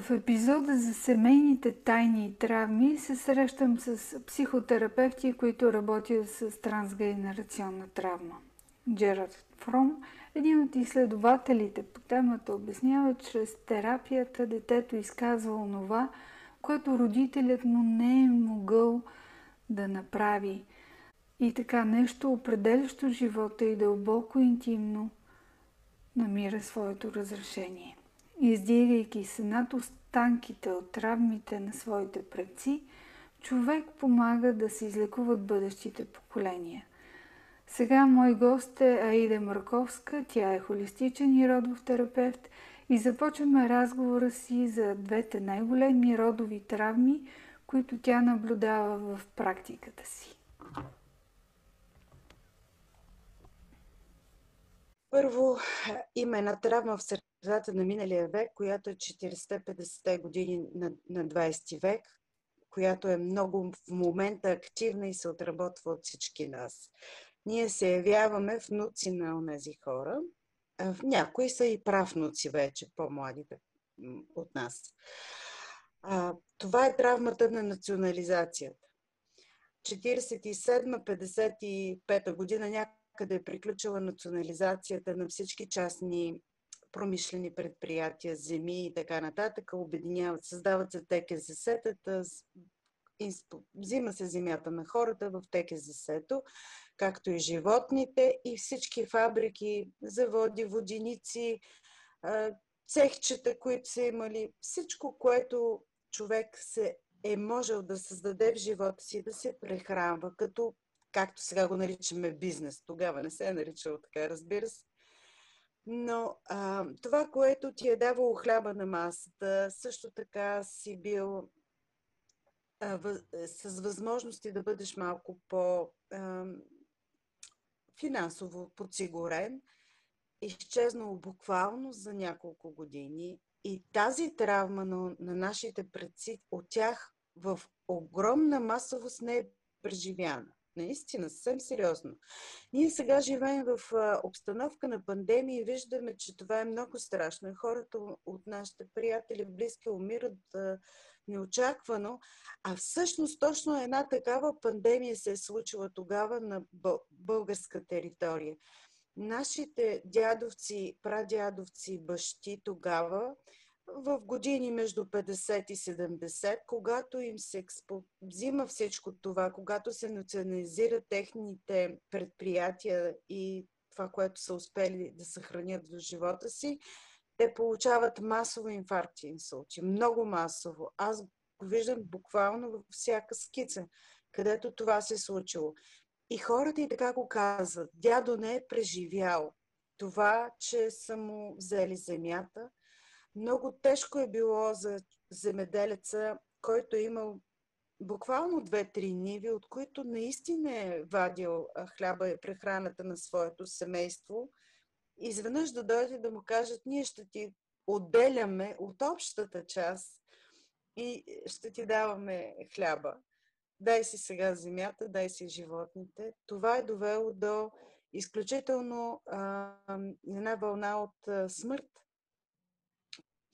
В епизода за семейните тайни и травми се срещам с психотерапевти, които работят с трансгенерационна травма. Джерард Фром, един от изследователите по темата, обяснява чрез терапията детето изказва онова, което родителят му не е могъл да направи. И така нещо определящо живота и дълбоко интимно намира своето разрешение издигайки се над останките от травмите на своите предци, човек помага да се излекуват бъдещите поколения. Сега мой гост е Аида Марковска, тя е холистичен и родов терапевт и започваме разговора си за двете най-големи родови травми, които тя наблюдава в практиката си. Първо, има една травма в средата на миналия век, която е 40-50 години на, на 20 век, която е много в момента активна и се отработва от всички нас. Ние се явяваме внуци на тези хора. Някои са и правнуци вече, по-младите от нас. А, това е травмата на национализацията. 47-55 година някъде е приключила национализацията на всички частни промишлени предприятия, земи и така нататък, обединяват, създават се ТКЗС-тата, взима се земята на хората в ТКЗС-то, както и животните и всички фабрики, заводи, водиници, цехчета, които са имали, всичко, което човек се е можел да създаде в живота си, да се прехранва, като, както сега го наричаме бизнес. Тогава не се е наричало така, разбира се. Но а, това, което ти е давало хляба на масата, също така си бил а, въз, с възможности да бъдеш малко по а, финансово подсигурен, изчезнало буквално за няколко години. И тази травма на, на нашите предци от тях в огромна масовост не е преживяна. Наистина, съвсем сериозно. Ние сега живеем в обстановка на пандемия и виждаме, че това е много страшно. Хората от нашите приятели, близки умират неочаквано, а всъщност точно една такава пандемия се е случила тогава на българска територия. Нашите дядовци, прадядовци, бащи тогава в години между 50 и 70, когато им се експо... взима всичко това, когато се национализират техните предприятия и това, което са успели да съхранят в живота си, те получават масово инфаркти инсулти. Много масово. Аз го виждам буквално във всяка скица, където това се е случило. И хората и така го казват. Дядо не е преживял това, че са му взели земята, много тежко е било за земеделеца, който е имал буквално две-три ниви, от които наистина е вадил хляба и прехраната на своето семейство. Изведнъж да дойде да му кажат, ние ще ти отделяме от общата част и ще ти даваме хляба. Дай си сега земята, дай си животните. Това е довело до изключително а, една вълна от а, смърт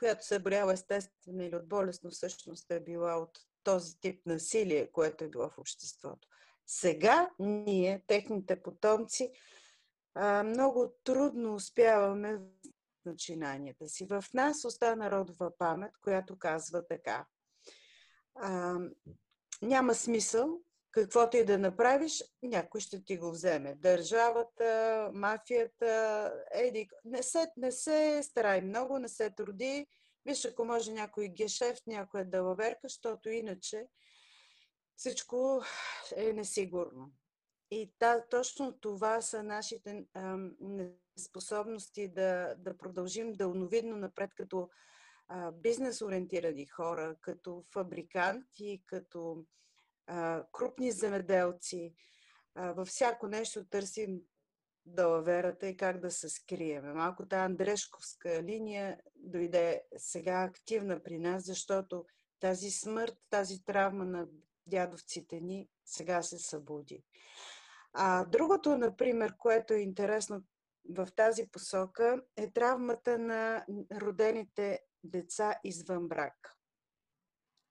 която се е естествено или от болестно, всъщност е била от този тип насилие, което е било в обществото. Сега ние, техните потомци, много трудно успяваме в начинанията си. В нас остана родова памет, която казва така. Няма смисъл, каквото и да направиш, някой ще ти го вземе. Държавата, мафията, еди, не се, не се старай много, не се труди. Виж, ако може някой гешефт, някоя далаверка, защото иначе всичко е несигурно. И та, точно това са нашите ам, неспособности да, да продължим дълновидно напред като бизнес-ориентирани хора, като фабриканти, като крупни земеделци. Във всяко нещо търсим далаверата и как да се скриеме. Малко тази Андрешковска линия дойде сега активна при нас, защото тази смърт, тази травма на дядовците ни сега се събуди. А другото, например, което е интересно, в тази посока е травмата на родените деца извън брак.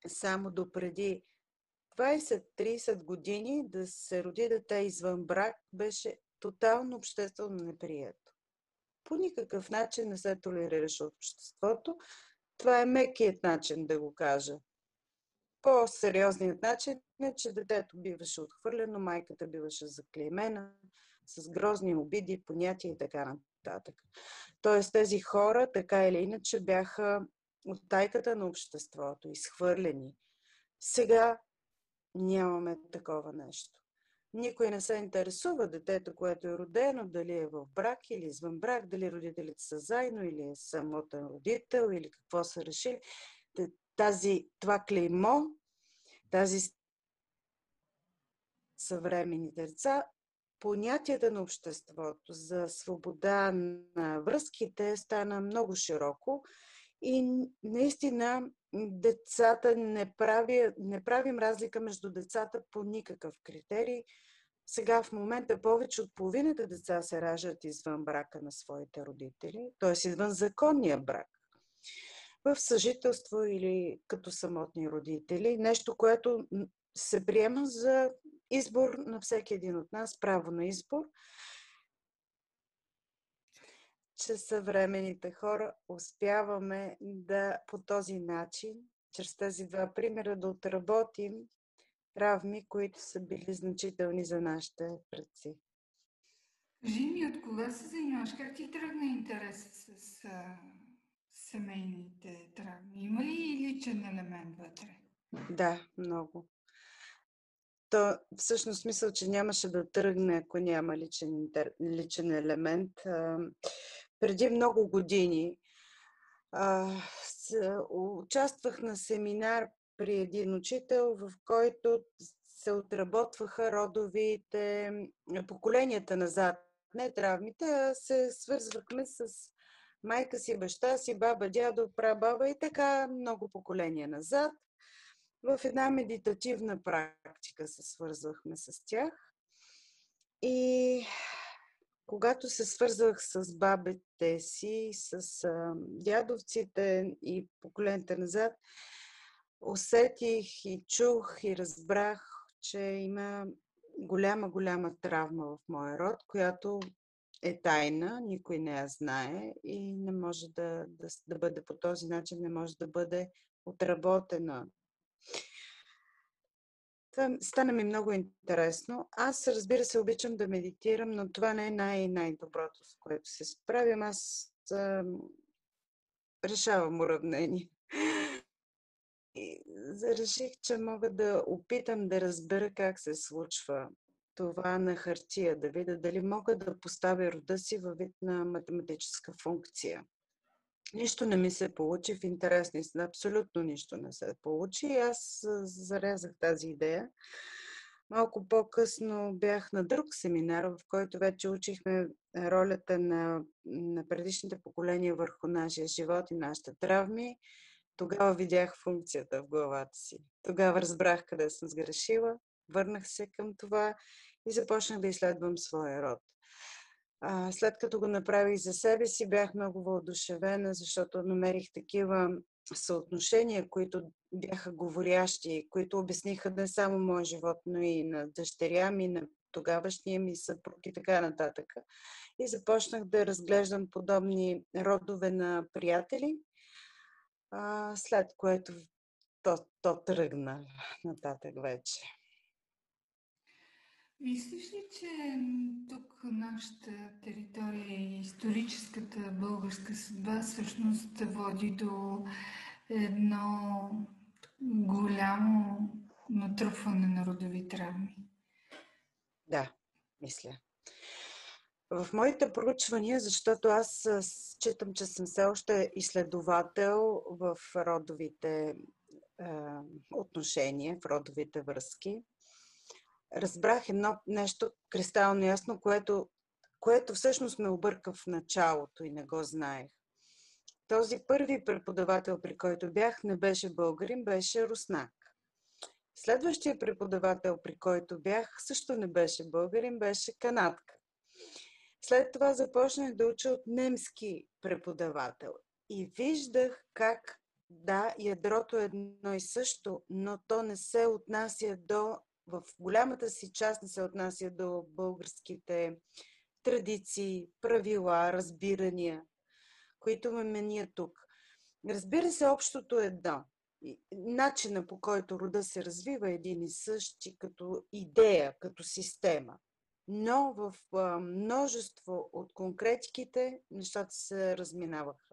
Само до преди 20-30 години да се роди дете извън брак беше тотално обществено неприето. По никакъв начин не се толерираше от обществото. Това е мекият начин да го кажа. По-сериозният начин е, че детето биваше отхвърлено, майката биваше заклеймена с грозни обиди, понятия и така нататък. Тоест тези хора, така или иначе, бяха от тайката на обществото, изхвърлени. Сега нямаме такова нещо. Никой не се интересува детето, което е родено, дали е в брак или извън брак, дали родителите са заедно или е самотен родител или какво са решили. Тази, това клеймо, тази съвременните деца, понятията на обществото за свобода на връзките стана много широко и наистина децата не, прави, не правим разлика между децата по никакъв критерий. Сега в момента повече от половината деца се раждат извън брака на своите родители, т.е. извън законния брак. В съжителство или като самотни родители. Нещо, което се приема за избор на всеки един от нас, право на избор че съвременните хора успяваме да по този начин, чрез тези два примера, да отработим травми, които са били значителни за нашите предци. Жени, от кога се занимаваш? Как ти тръгна интерес с а, семейните травми? Има ли личен елемент вътре? Да, много. То всъщност мисля, че нямаше да тръгне, ако няма личен, личен елемент преди много години а, участвах на семинар при един учител, в който се отработваха родовите поколенията назад. Не травмите, а се свързвахме с майка си, баща си, баба, дядо, прабаба и така много поколения назад. В една медитативна практика се свързвахме с тях. И когато се свързвах с бабите си, с а, дядовците и поколените назад, усетих и чух и разбрах, че има голяма, голяма травма в моя род, която е тайна, никой не я знае и не може да, да, да бъде по този начин, не може да бъде отработена това стана ми много интересно. Аз, разбира се, обичам да медитирам, но това не е най- най-доброто, с което се справям. Аз а, решавам уравнение. И реших, че мога да опитам да разбера как се случва това на хартия, да видя дали мога да поставя рода си във вид на математическа функция. Нищо не ми се получи в интерес, наистина, абсолютно нищо не се получи. И аз зарязах тази идея. Малко по-късно бях на друг семинар, в който вече учихме ролята на, на предишните поколения върху нашия живот и нашите травми. Тогава видях функцията в главата си. Тогава разбрах къде съм сгрешила, върнах се към това и започнах да изследвам своя род. А, след като го направих за себе си, бях много въодушевена, защото намерих такива съотношения, които бяха говорящи, които обясниха не само моят живот, но и на дъщеря ми, на тогавашния ми съпруг и така нататък. И започнах да разглеждам подобни родове на приятели, а, след което то, то тръгна нататък вече. Мислиш ли, че тук нашата територия и историческата българска съдба всъщност води до едно голямо натрупване на родови травми? Да, мисля. В моите проучвания, защото аз считам, че съм все още изследовател в родовите отношения, в родовите връзки, разбрах едно нещо кристално ясно, което, което всъщност ме обърка в началото и не го знаех. Този първи преподавател, при който бях, не беше българин, беше руснак. Следващия преподавател, при който бях, също не беше българин, беше канадка. След това започнах да уча от немски преподавател. И виждах как, да, ядрото е едно и също, но то не се отнася до, в голямата си част не се отнася до българските традиции, правила, разбирания, които ме мения тук. Разбира се, общото е едно. Начина по който рода се развива е един и същи като идея, като система. Но в множество от конкретиките нещата се разминаваха.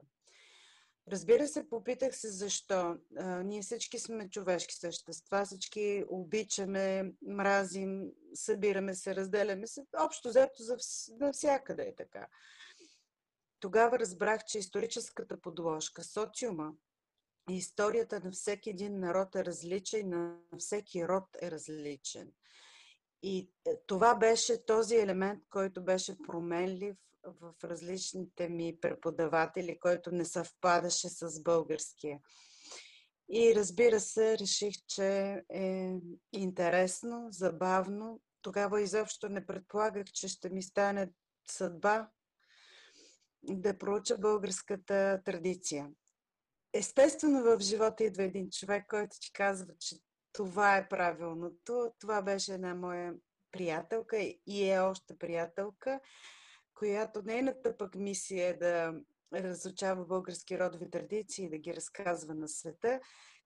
Разбира се, попитах се защо. Ние всички сме човешки същества, всички обичаме, мразим, събираме се, разделяме се. Общо взето за навсякъде е така. Тогава разбрах, че историческата подложка, социума, историята на всеки един народ е различен и на всеки род е различен. И е, това беше този елемент, който беше променлив в различните ми преподаватели, който не съвпадаше с българския. И разбира се, реших, че е интересно, забавно. Тогава изобщо не предполагах, че ще ми стане съдба да проуча българската традиция. Естествено, в живота идва един човек, който ти казва, че това е правилното. Това беше една моя приятелка и е още приятелка, която нейната пък мисия е да разучава български родови традиции и да ги разказва на света.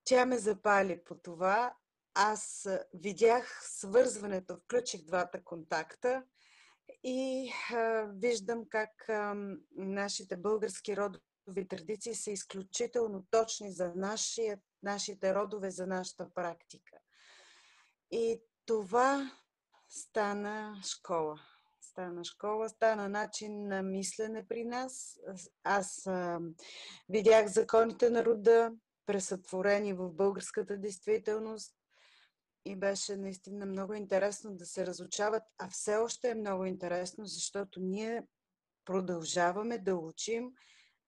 Тя ме запали по това. Аз видях свързването, включих двата контакта и а, виждам как а, нашите български родови традиции са изключително точни за нашия, нашите родове, за нашата практика. И това стана школа. Стана школа, стана начин на мислене при нас. Аз а, видях законите на рода, пресътворени в българската действителност и беше наистина много интересно да се разучават, а все още е много интересно, защото ние продължаваме да учим,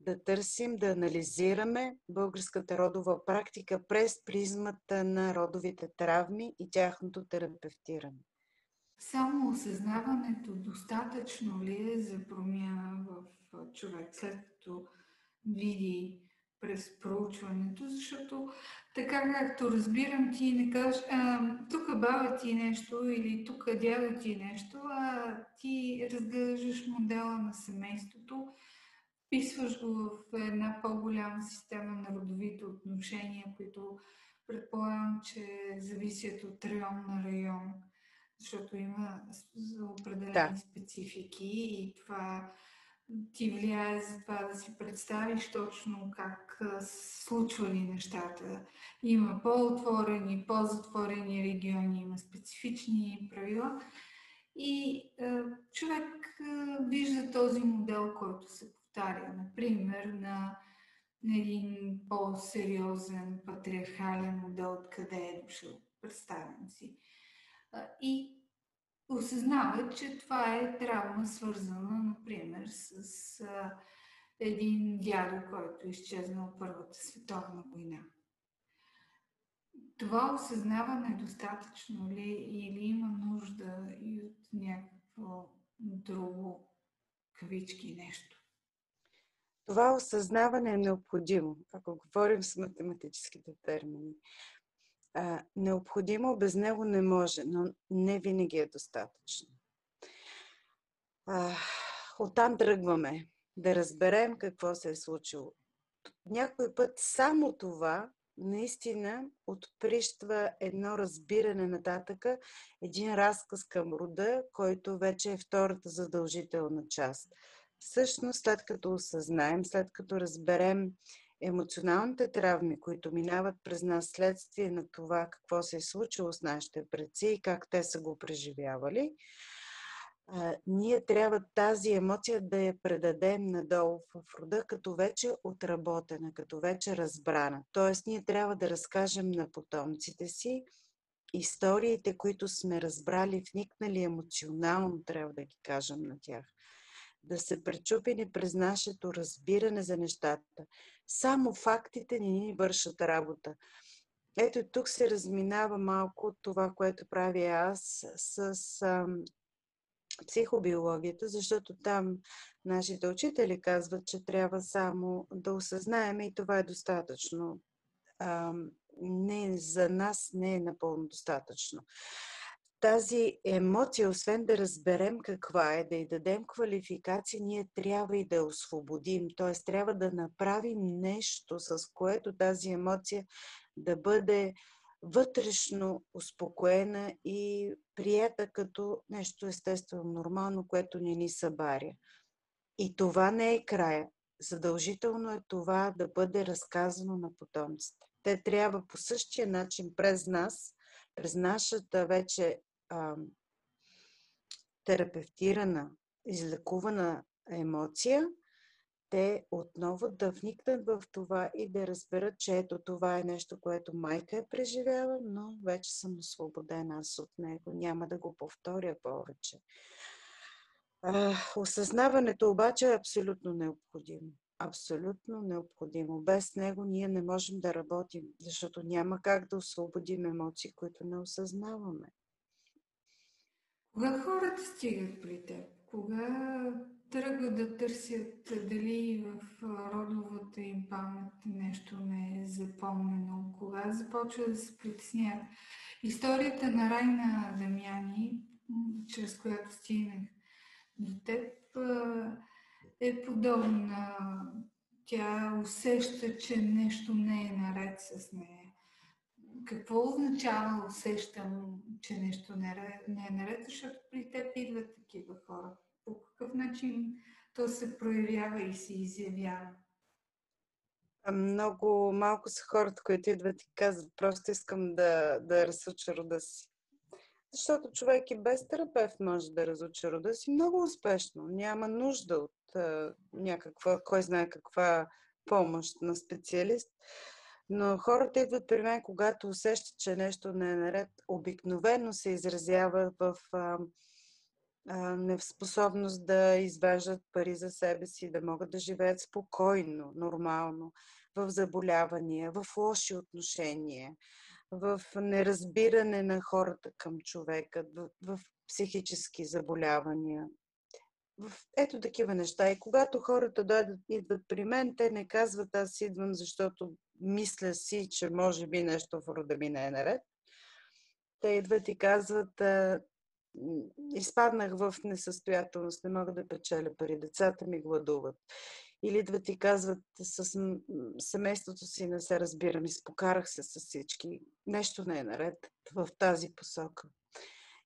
да търсим, да анализираме българската родова практика през призмата на родовите травми и тяхното терапевтиране. Само осъзнаването достатъчно ли е за промяна в човек, след като види през проучването, защото така както разбирам, ти не кажеш, тук баба ти нещо или тук дядо ти нещо, а ти разглеждаш модела на семейството, вписваш го в една по-голяма система на родовите отношения, които предполагам, че зависят от район на район защото има определени да. специфики и това ти влияе за това да си представиш точно как случвали нещата. Има по-отворени, по-затворени региони, има специфични правила. И е, човек е, вижда този модел, който се повтаря. Например, на, на един по-сериозен патриархален модел, откъде е дошъл. Представям си и осъзнава, че това е травма свързана, например, с един дядо, който е изчезнал Първата световна война. Това осъзнаване е достатъчно ли или има нужда и от някакво друго кавички нещо? Това осъзнаване е необходимо, ако говорим с математическите термини а, необходимо, без него не може, но не винаги е достатъчно. А, оттам тръгваме да разберем какво се е случило. Някой път само това наистина отприщва едно разбиране нататъка, един разказ към рода, който вече е втората задължителна част. Всъщност, след като осъзнаем, след като разберем емоционалните травми, които минават през нас следствие на това какво се е случило с нашите предци и как те са го преживявали, ние трябва тази емоция да я предадем надолу в рода, като вече отработена, като вече разбрана. Тоест, ние трябва да разкажем на потомците си историите, които сме разбрали, вникнали емоционално, трябва да ги кажем на тях да се пречупени през нашето разбиране за нещата. Само фактите не ни вършат работа. Ето тук се разминава малко това, което правя аз с а, психобиологията, защото там нашите учители казват, че трябва само да осъзнаем и това е достатъчно. А, не, за нас не е напълно достатъчно. Тази емоция, освен да разберем каква е, да й дадем квалификация, ние трябва и да я освободим. Т.е. трябва да направим нещо, с което тази емоция да бъде вътрешно успокоена и прията като нещо естествено, нормално, което не ни събаря. И това не е края. Задължително е това да бъде разказано на потомците. Те трябва по същия начин през нас, през нашата вече а, терапевтирана, излекувана емоция, те отново да вникнат в това и да разберат, че ето това е нещо, което майка е преживяла, но вече съм освободена аз от него. Няма да го повторя повече. А, осъзнаването обаче е абсолютно необходимо. Абсолютно необходимо. Без него ние не можем да работим, защото няма как да освободим емоции, които не осъзнаваме. Кога хората стигат при теб? Кога тръгват да търсят дали в родовата им памет нещо не е запомнено? Кога започва да се притесняват? Историята на Райна Дамяни, чрез която стигнах до теб, е подобна. Тя усеща, че нещо не е наред с нея какво означава усещам, че нещо не е наред, защото при теб идват такива хора? По какъв начин то се проявява и се изявява? Много малко са хората, които идват и казват, просто искам да, да разуча рода си. Защото човек и без терапевт може да разучи рода си много успешно. Няма нужда от а, някаква, кой знае каква помощ на специалист. Но хората идват при мен, когато усещат, че нещо не е наред. Обикновено се изразява в а, а, неспособност да извеждат пари за себе си, да могат да живеят спокойно, нормално, в заболявания, в лоши отношения, в неразбиране на хората към човека, в, в психически заболявания. В ето такива неща. И когато хората дойдат, идват при мен, те не казват аз идвам, защото мисля си, че може би нещо в рода ми не е наред. Те идват и казват, изпаднах в несъстоятелност, не мога да печеля пари, децата ми гладуват. Или идват и казват, с семейството си не се разбирам, изпокарах се с всички. Нещо не е наред в тази посока.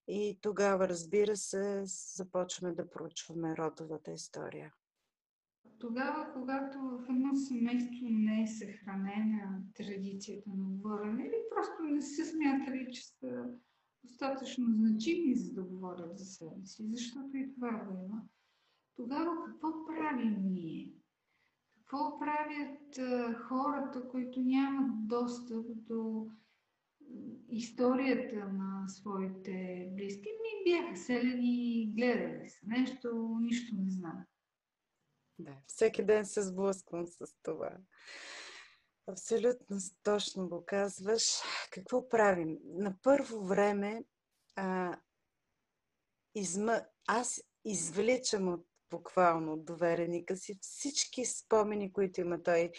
И тогава, разбира се, започваме да проучваме родовата история. Тогава, когато в едно семейство не е съхранена традицията на говорене или просто не се смятали, че са достатъчно значими, за да говорят за себе си, защото и това го има, тогава какво правим ние? Какво правят а, хората, които нямат достъп до историята на своите близки? Ми бяха селени и гледали са нещо, нищо не знаят. Да, всеки ден се сблъсквам с това. Абсолютно точно го казваш. Какво правим? На първо време а, изма... аз извличам от буквално от довереника си всички спомени, които има той.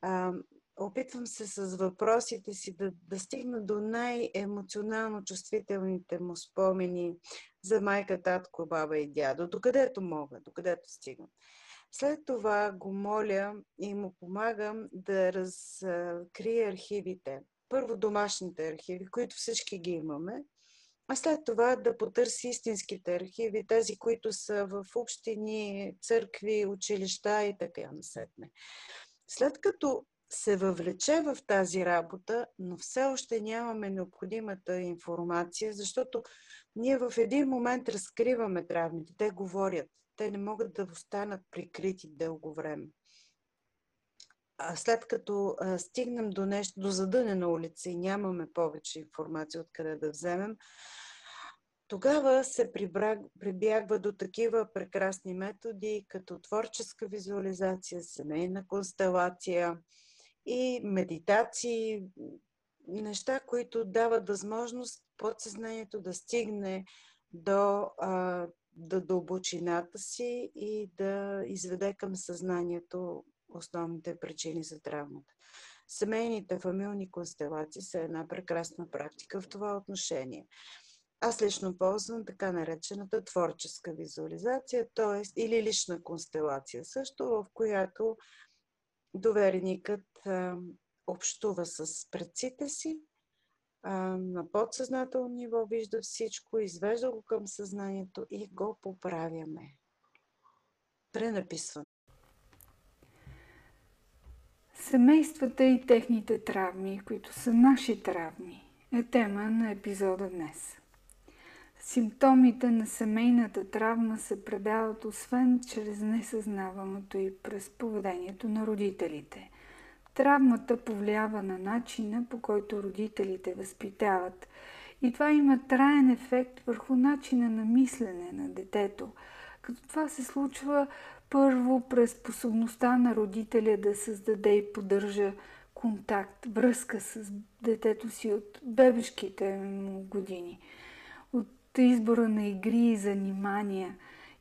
А, опитвам се с въпросите си да, да стигна до най-емоционално чувствителните му спомени за майка, татко, баба и дядо, докъдето мога, докъдето стигна. След това го моля и му помагам да разкрие архивите. Първо домашните архиви, които всички ги имаме, а след това да потърси истинските архиви, тези, които са в общини, църкви, училища и така насетне. След като се въвлече в тази работа, но все още нямаме необходимата информация, защото ние в един момент разкриваме травмите, те говорят те не могат да останат прикрити дълго време. А след като а, стигнем до нещо, до задънена улица и нямаме повече информация откъде да вземем, тогава се прибягва до такива прекрасни методи, като творческа визуализация, семейна констелация и медитации, неща, които дават възможност подсъзнанието да стигне до а, до дълбочината си и да изведе към съзнанието основните причини за травмата. Семейните фамилни констелации са една прекрасна практика в това отношение. Аз лично ползвам така наречената творческа визуализация, т.е. или лична констелация също, в която довереникът общува с предците си, на подсъзнателно ниво вижда всичко, извежда го към съзнанието и го поправяме. Пренаписваме. Семействата и техните травми, които са наши травми, е тема на епизода днес. Симптомите на семейната травма се предават освен чрез несъзнаваното и през поведението на родителите. Травмата повлиява на начина по който родителите възпитават. И това има траен ефект върху начина на мислене на детето, като това се случва първо през способността на родителя да създаде и поддържа контакт, връзка с детето си от бебешките му години, от избора на игри и занимания,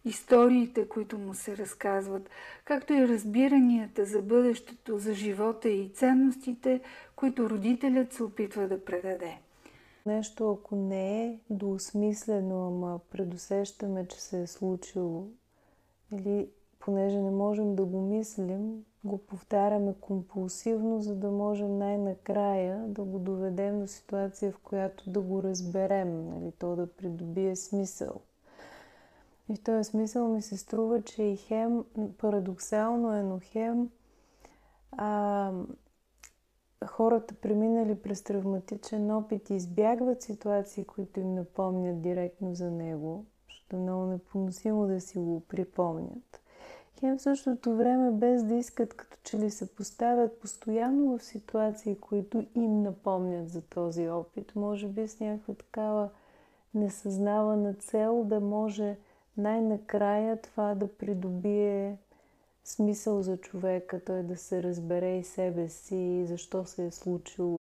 историите, които му се разказват, както и разбиранията за бъдещето, за живота и ценностите, които родителят се опитва да предаде. Нещо, ако не е доосмислено, ама предусещаме, че се е случило, или понеже не можем да го мислим, го повтаряме компулсивно, за да можем най-накрая да го доведем до ситуация, в която да го разберем, нали, то да придобие смисъл. И в този смисъл ми се струва, че и хем, парадоксално е, но хем а, хората, преминали през травматичен опит, избягват ситуации, които им напомнят директно за него, защото е много непоносимо да си го припомнят хем в същото време, без да искат, като че ли се поставят постоянно в ситуации, които им напомнят за този опит. Може би с някаква такава несъзнавана цел да може най-накрая това да придобие смисъл за човека, той да се разбере и себе си, защо се е случило.